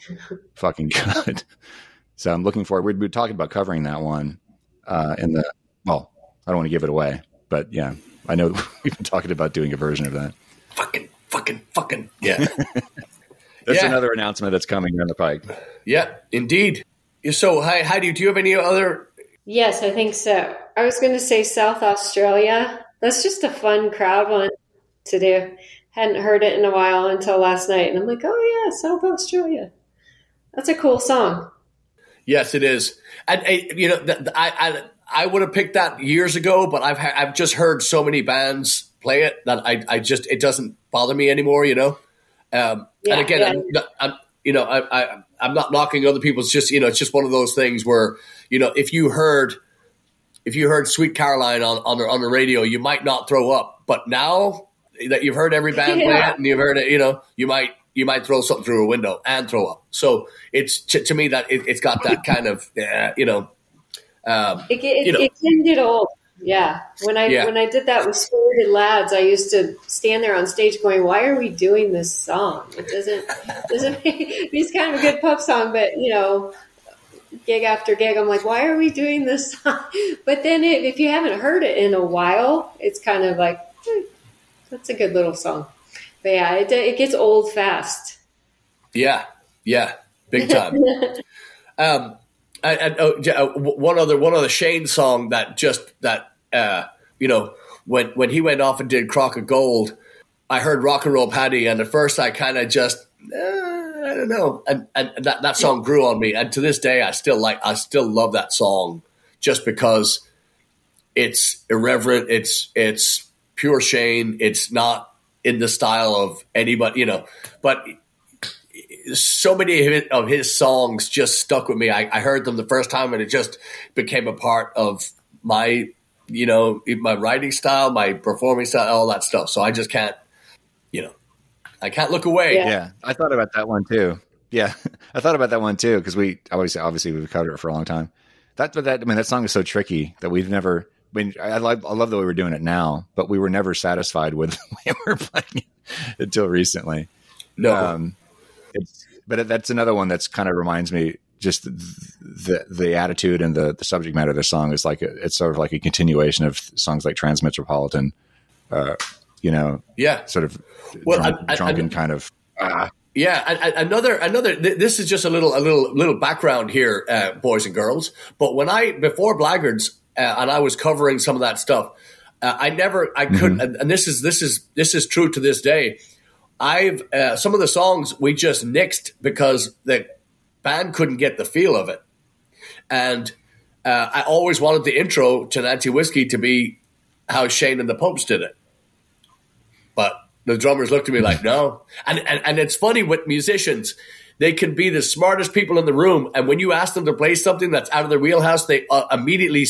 Speaker 2: fucking good. so I'm looking forward. We'd be talking about covering that one uh, in the well, I don't want to give it away, but yeah, I know we've been talking about doing a version of that.
Speaker 1: Fucking, fucking, fucking, yeah.
Speaker 2: that's yeah. another announcement that's coming down the pike.
Speaker 1: Yeah, indeed. So, hi, Heide, do you have any other?
Speaker 3: Yes, I think so. I was going to say South Australia. That's just a fun crowd one to do. Hadn't heard it in a while until last night, and I'm like, oh yeah, South Australia. That's a cool song.
Speaker 1: Yes, it is. And, you know, I, I I would have picked that years ago, but I've ha- I've just heard so many bands play it that I I just it doesn't bother me anymore. You know. Um, yeah, and again, yeah. I'm, I'm, you know, I, I I'm not knocking other people. It's just you know, it's just one of those things where you know, if you heard if you heard Sweet Caroline on on the, on the radio, you might not throw up. But now that you've heard every band yeah. play it and you've heard it, you know, you might you might throw something through a window and throw up. So it's to, to me that it, has got that kind of uh, you know. Um,
Speaker 3: it, it, you know. it can get old. Yeah, when I yeah. when I did that with Spirited Lads, I used to stand there on stage going, "Why are we doing this song? It doesn't doesn't make, it's kind of a good pop song, but you know, gig after gig, I'm like, why are we doing this song? But then it, if you haven't heard it in a while, it's kind of like hmm, that's a good little song. But yeah, it, it gets old fast.
Speaker 1: Yeah, yeah, big time. um, and, oh, uh, one other one other Shane song that just that uh, you know when when he went off and did Crock of Gold, I heard Rock and Roll Paddy, and at first I kind of just uh, I don't know, and and that that song grew on me, and to this day I still like I still love that song just because it's irreverent, it's it's pure Shane, it's not in the style of anybody, you know. But so many of his, of his songs just stuck with me. I, I, heard them the first time, and it just became a part of my, you know, my writing style, my performing style, all that stuff. So I just can't, you know, I can't look away.
Speaker 2: Yeah, yeah. I thought about that one too. Yeah, I thought about that one too because we obviously obviously we've covered it for a long time. That but that I mean that song is so tricky that we've never. I mean, I, love I love the way we're doing it now, but we were never satisfied with the way we are playing it until recently.
Speaker 1: No, um,
Speaker 2: it's but that's another one that's kind of reminds me just the, the, the attitude and the the subject matter of the song is like a, it's sort of like a continuation of songs like Transmetropolitan. Uh, you know,
Speaker 1: yeah,
Speaker 2: sort of well, drunk, I, I, drunken I, kind of.
Speaker 1: Uh, yeah, another another. This is just a little a little little background here, uh, boys and girls. But when I before Blaggards uh, and I was covering some of that stuff, uh, I never I couldn't. Mm-hmm. And this is this is this is true to this day. I've uh, some of the songs we just nixed because the band couldn't get the feel of it, and uh, I always wanted the intro to Nancy Whiskey to be how Shane and the Popes did it, but the drummers looked at me like, no. And, and, and it's funny with musicians, they can be the smartest people in the room. And when you ask them to play something that's out of their wheelhouse, they uh, immediately,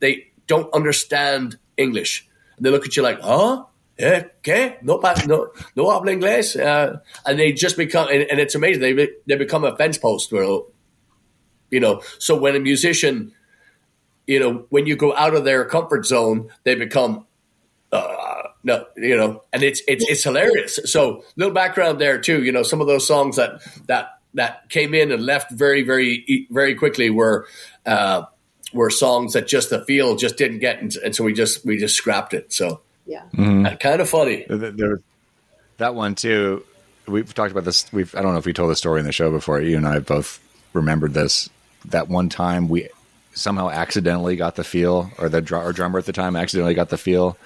Speaker 1: they don't understand English. And they look at you like, huh? Yeah, okay, no, no, no habla inglés, uh, and they just become, and, and, it's amazing. They they become a fence post, where, you know. So when a musician, you know, when you go out of their comfort zone, they become uh, no, you know, and it's it's it's hilarious. So little background there too. You know, some of those songs that that that came in and left very very very quickly were uh, were songs that just the feel just didn't get, and, and so we just we just scrapped it. So
Speaker 3: yeah, mm-hmm.
Speaker 1: kind of funny.
Speaker 2: There, that one too. We've talked about this. We've I don't know if we told the story in the show before. You and I both remembered this. That one time we somehow accidentally got the feel, or the dr- our drummer at the time accidentally got the feel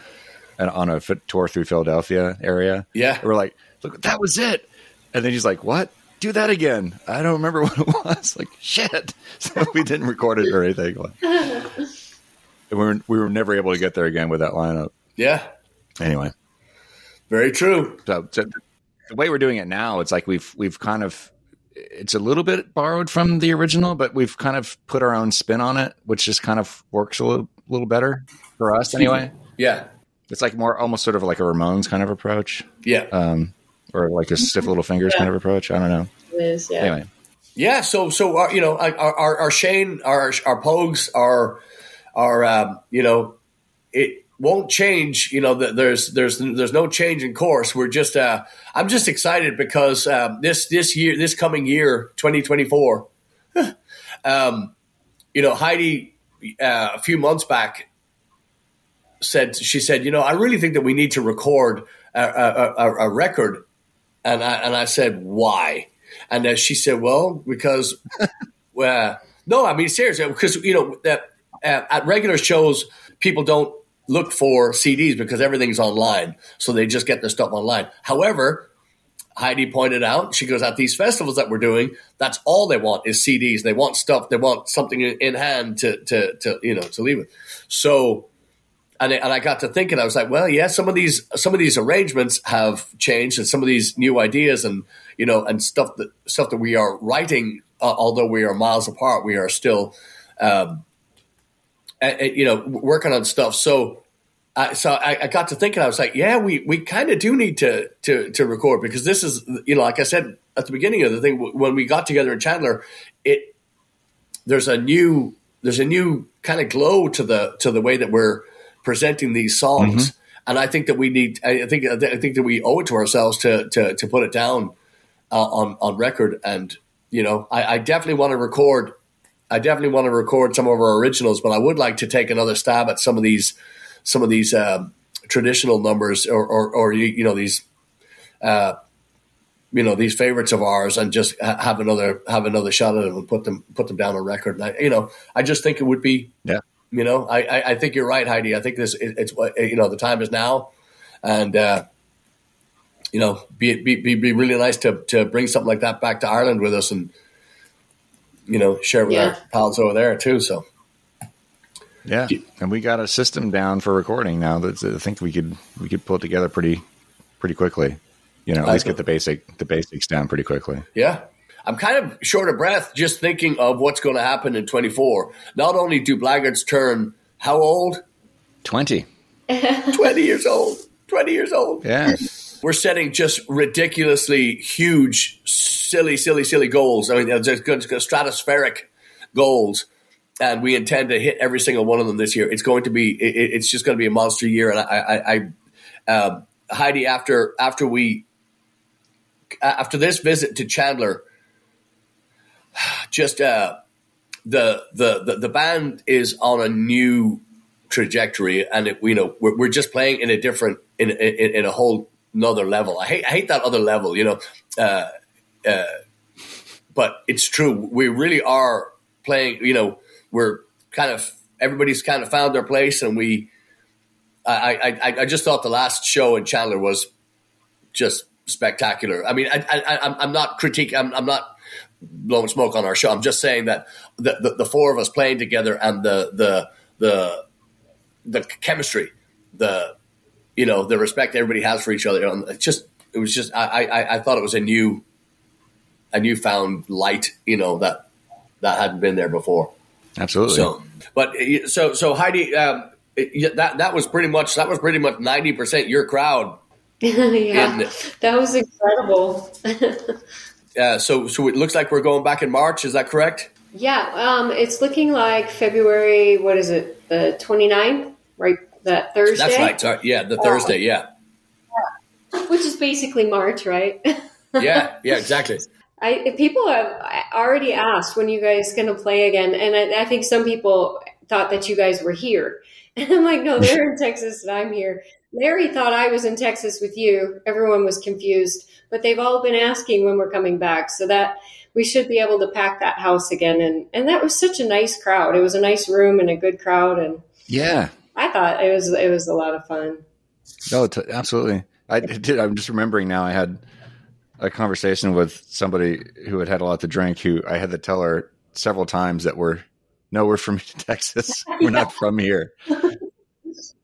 Speaker 2: and on a tour through Philadelphia area.
Speaker 1: Yeah,
Speaker 2: we're like, look, that was it. And then he's like, what? Do that again. I don't remember what it was. Like shit. So we didn't record it or anything. and we were we were never able to get there again with that lineup.
Speaker 1: Yeah.
Speaker 2: Anyway,
Speaker 1: very true.
Speaker 2: So, so the way we're doing it now, it's like we've we've kind of it's a little bit borrowed from the original, but we've kind of put our own spin on it, which just kind of works a little, little better for us anyway.
Speaker 1: Yeah.
Speaker 2: It's like more almost sort of like a Ramones kind of approach.
Speaker 1: Yeah.
Speaker 2: Um, or like a stiff little fingers yeah. kind of approach. I don't know.
Speaker 3: It is, yeah.
Speaker 2: Anyway.
Speaker 1: Yeah. So, so, our, uh, you know, our, our, our Shane, our, our Pogues, our, our, um, you know, it won't change. You know, there's, there's, there's no change in course. We're just, uh, I'm just excited because, um, this, this year, this coming year, 2024, um, you know, Heide, uh, a few months back said she said, you know, I really think that we need to record a, a, a record, and I and I said why, and uh, she said, well, because, well, no, I mean seriously, because you know that uh, at regular shows people don't look for CDs because everything's online, so they just get their stuff online. However. Heide pointed out, she goes, at these festivals that we're doing, that's all they want is CDs. They want stuff, they want something in hand to, to, to you know, to leave with. So and, and I got to thinking, I was like, well, yeah, some of these some of these arrangements have changed, and some of these new ideas, and you know, and stuff that stuff that we are writing, uh, although we are miles apart, we are still, um, you know, working on stuff. So. Uh, so I, I, got to thinking, I was like, yeah, we, we kind of do need to, to, to record because this is, you know, like I said at the beginning of the thing, when we got together in Chandler, it, there's a new, there's a new kind of glow to the, to the way that we're, presenting these songs. Mm-hmm. And I think that we need. I think. I think that we owe it to ourselves to to, to put it down uh, on on record. And you know, I, I definitely want to record. I definitely want to record some of our originals, but I would like to take another stab at some of these some of these um, traditional numbers or, or, or you know these uh, you know these favorites of ours and just have another have another shot at them and put them put them down on record. And I, you know, I just think it would be
Speaker 2: yeah
Speaker 1: you know, I, I, I think you're right, Heide. I think this it, it's you know the time is now, and uh, you know, be, be be really nice to to bring something like that back to Ireland with us, and you know, share it with yeah. our pals over there too. So.
Speaker 2: Yeah, and we got a system down for recording now. That I think we could we could pull it together pretty pretty quickly. You know, at least get the basic the basics down pretty quickly.
Speaker 1: Yeah. I'm kind of short of breath just thinking of what's going to happen in 24. Not only do Blaggards turn how old?
Speaker 2: 20.
Speaker 1: 20 years old. 20 years old.
Speaker 2: Yeah.
Speaker 1: We're setting just ridiculously huge, silly, silly, silly goals. I mean, just stratospheric goals. And we intend to hit every single one of them this year. It's going to be, it, it's just going to be a monster year. And I, I, I uh, Heide, after after we after this visit to Chandler, just uh, the, the the the band is on a new trajectory, and it, you know we're, we're just playing in a different in, in, in a whole another level. I hate I hate that other level, you know. Uh, uh, but it's true. We really are playing. You know, we're kind of everybody's kind of found their place, and we. I, I, I just thought the last show in Chandler was just spectacular. I mean, I, I, I'm not critiquing. I'm, I'm not blowing smoke on our show. I'm just saying that the, the, the, four of us playing together and the the the the chemistry, the you know the respect everybody has for each other. It's just it was just I, I I thought it was a new a newfound light. You know that that hadn't been there before.
Speaker 2: Absolutely.
Speaker 1: So, but so so Heide, um, that that was pretty much that was pretty much ninety percent your crowd.
Speaker 3: yeah, that was incredible.
Speaker 1: uh, so so it looks like we're going back in March. Is that correct?
Speaker 3: Yeah, um, it's looking like February. What is it? The 29th, right? That Thursday.
Speaker 1: That's right. Sorry. Yeah, the Thursday. yeah.
Speaker 3: yeah. Which is basically March, right?
Speaker 1: yeah. Yeah. Exactly.
Speaker 3: I, people have already asked when you guys going to play again, and I, I, think some people thought that you guys were here, and I'm like, no, they're in Texas, and I'm here. Larry thought I was in Texas with you. Everyone was confused, but they've all been asking when we're coming back, so that we should be able to pack that house again. And and that was such a nice crowd. It was a nice room and a good crowd, and
Speaker 2: yeah,
Speaker 3: I thought it was it was a lot of fun.
Speaker 2: No, t- absolutely. I did. I'm just remembering now. I had a conversation with somebody who had had a lot to drink. Who I had to tell her several times that we're no, we're from Texas. We're not from here.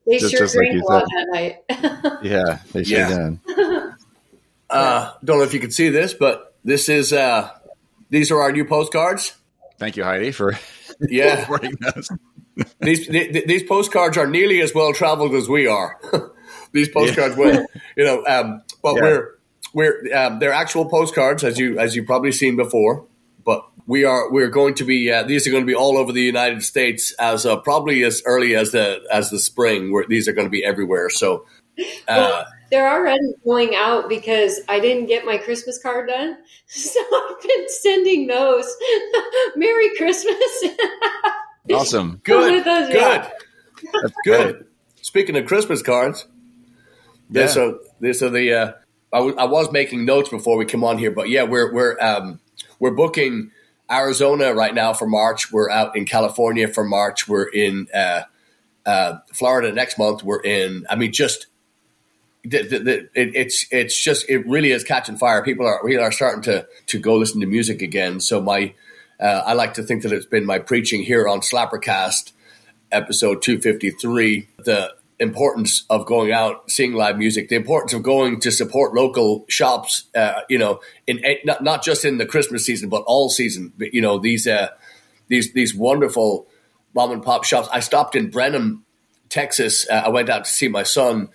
Speaker 3: They just, sure just drank like a lot that night.
Speaker 2: yeah, they sure yeah. did.
Speaker 1: Uh, don't know if you can see this, but this is uh, these are our new postcards.
Speaker 2: Thank you, Heide, for
Speaker 1: yeah. these these postcards are nearly as well traveled as we are. these postcards, yeah. will, you know, um, but yeah. we're we're um, they're actual postcards as you as you've probably seen before. But we are we're going to be uh, these are going to be all over the United States as uh, probably as early as the as the spring. Where these are going to be everywhere. So.
Speaker 3: Uh, well, they're already going out because I didn't get my Christmas card done. So I've been sending those. Merry Christmas.
Speaker 2: awesome.
Speaker 1: Good. Good. Yeah. That's good. Speaking of Christmas cards, yeah. this are this are the. Uh, I, w- I was making notes before we come on here, but yeah, we're we're um, we're booking Arizona right now for March. We're out in California for March. We're in uh, uh, Florida next month. We're in. I mean, just the, the, the, it, it's it's just it really is catching fire. People are really are starting to to go listen to music again. So my uh, I like to think that it's been my preaching here on Slappercast episode two fifty three. The importance of going out seeing live music, the importance of going to support local shops. Uh, you know, in not not just in the Christmas season, but all season. You know these uh, these these wonderful mom and pop shops. I stopped in Brenham, Texas. Uh, I went out to see my son.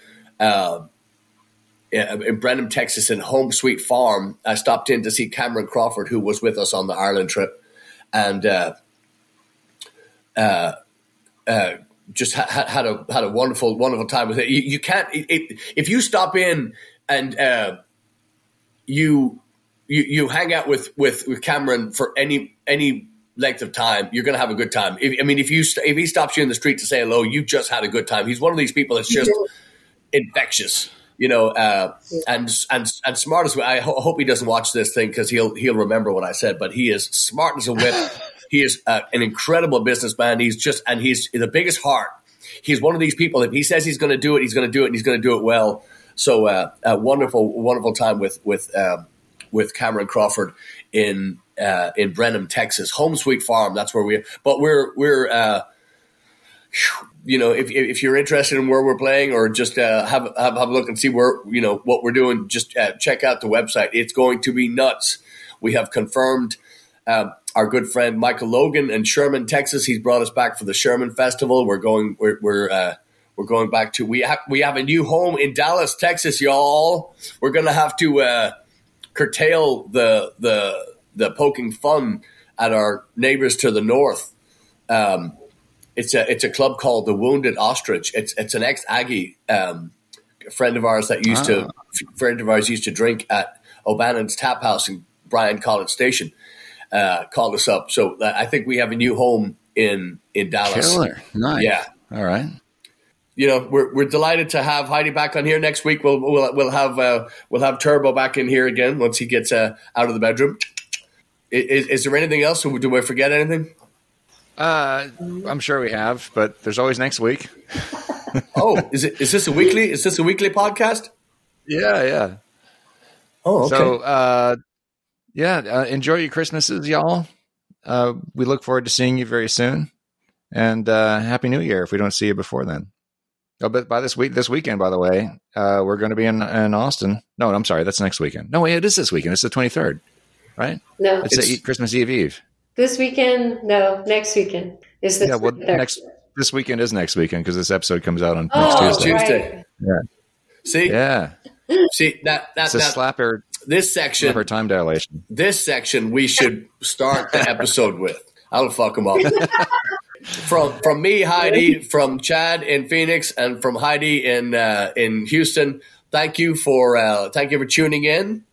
Speaker 1: Uh, in Brenham, Texas, in Home Sweet Farm. I stopped in to see Cameron Crawford, who was with us on the Ireland trip, and uh, uh, uh, just ha- had a had a wonderful wonderful time with it. You, you can't it, if you stop in and uh, you you you hang out with, with with Cameron for any any length of time, you're going to have a good time. If, I mean, if you if he stops you in the street to say hello, you just had a good time. He's one of these people that's just infectious you know, uh, and and and smart as I ho- hope he doesn't watch this thing because he'll he'll remember what I said. But he is smart as a whip. he is uh, an incredible businessman. He's just and he's the biggest heart. He's one of these people. If he says he's going to do it, he's going to do it, and he's going to do it well. So, uh, a wonderful, wonderful time with with um, with Cameron Crawford in uh, in Brenham, Texas, home sweet farm. That's where we. But we're we're uh, you know, if if you're interested in where we're playing or just uh, have, have have a look and see where you know what we're doing, just uh, check out the website. It's going to be nuts. We have confirmed. Uh, our good friend Michael Logan in Sherman, Texas. He's brought us back for the Sherman Festival. We're going. We're we're, uh, we're going back to we have we have a new home in Dallas, Texas, y'all. We're gonna have to uh, curtail the the the poking fun at our neighbors to the north. Um, it's a it's a club called the Wounded Ostrich. It's it's an ex Aggie um, friend of ours that used to friend of ours used to drink at O'Bannon's Tap House in Bryan College Station. Uh, called us up, so uh, I think we have a new home in in Dallas.
Speaker 2: Killer, nice.
Speaker 1: Yeah,
Speaker 2: all right.
Speaker 1: You know, we're we're delighted to have Heide back on here next week. We'll we'll we'll have uh, we'll have Turbo back in here again once he gets uh, out of the bedroom. Is, is there anything else? Do I forget anything?
Speaker 2: Uh, I'm sure we have, but there's always next week.
Speaker 1: oh, is it? Is this a weekly? Is this a weekly podcast?
Speaker 2: Yeah, yeah.
Speaker 1: Oh, okay.
Speaker 2: So, uh, yeah, uh, enjoy your Christmases, y'all. Uh, we look forward to seeing you very soon, and uh, Happy New Year if we don't see you before then. Oh, but by this week, this weekend, by the way, uh, we're going to be in in Austin. No, I'm sorry, that's next weekend. No, wait, it is this weekend. It's the 23rd, right?
Speaker 3: No,
Speaker 2: It's,
Speaker 1: It's-
Speaker 2: the Christmas Eve Eve.
Speaker 3: This weekend. No, next weekend is the
Speaker 2: Yeah, well,
Speaker 3: third.
Speaker 2: next this weekend is next weekend because this episode comes out on
Speaker 3: Oh,
Speaker 2: next Tuesday.
Speaker 1: Tuesday.
Speaker 3: right.
Speaker 1: see,
Speaker 2: Yeah,
Speaker 1: see that that,
Speaker 2: a
Speaker 1: that
Speaker 2: slapper,
Speaker 1: this section
Speaker 2: slapper time dilation.
Speaker 1: this section we should start the episode with. I'll fuck them up. from from me, Heide, from Chad in Phoenix, and from Heide in uh, in Houston. Thank you for uh, thank you for tuning in.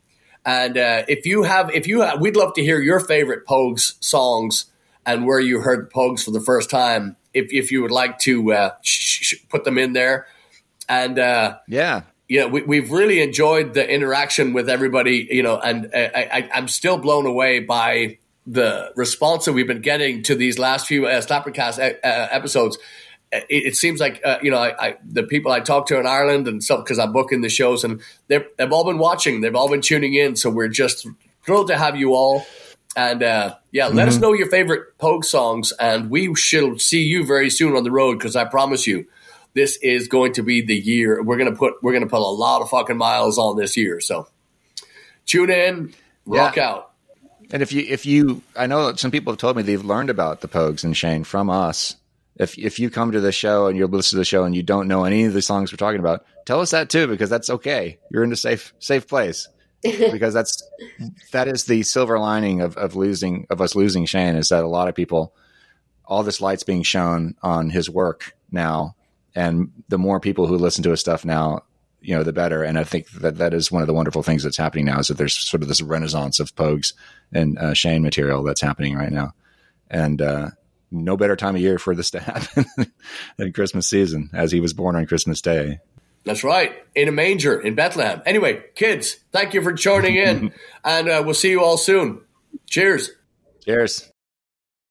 Speaker 1: And uh, if you have, if you have, we'd love to hear your favorite Pogues songs and where you heard Pogues for the first time. If if you would like to uh, sh- sh- put them in there, and uh,
Speaker 2: Yeah,
Speaker 1: yeah, we, we've really enjoyed the interaction with everybody, you know, and I, I, I'm still blown away by the response that we've been getting to these last few uh, Slappercast uh, uh, episodes. It, it seems like uh, you know I, I, the people I talk to in Ireland and stuff because I'm booking the shows and they've they've all been watching, they've all been tuning in. So we're just thrilled to have you all. And uh, yeah, let us know your favorite Pogue songs, and we shall see you very soon on the road because I promise you, this is going to be the year we're gonna put we're gonna put a lot of fucking miles on this year. So tune in, rock
Speaker 2: Yeah.
Speaker 1: out.
Speaker 2: and if you if you, I know some people have told me they've learned about the Pogues and Shane from us. If if you come to the show and you listen to the show and you don't know any of the songs we're talking about, tell us that too because that's okay. You're in a safe safe place. Because that's that is the silver lining of of losing of us losing Shane is that a lot of people all this light's being shown on his work now. And the more people who listen to his stuff now you know the better. And i think that that is one of the wonderful things that's happening now is that there's sort of this renaissance of pogues and uh, shane material that's happening right now. And uh, no better time of year for this to happen than christmas season as he was born on christmas day
Speaker 1: That's right, in a manger in Bethlehem. Anyway, kids, thank you for joining in, and uh, we'll see you all soon. Cheers.
Speaker 2: cheers